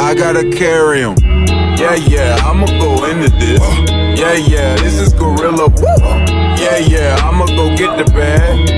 I gotta carry 'em. Yeah, yeah, I'ma go into this. Yeah, yeah, this is gorilla. Yeah, yeah, I'ma go get the bag.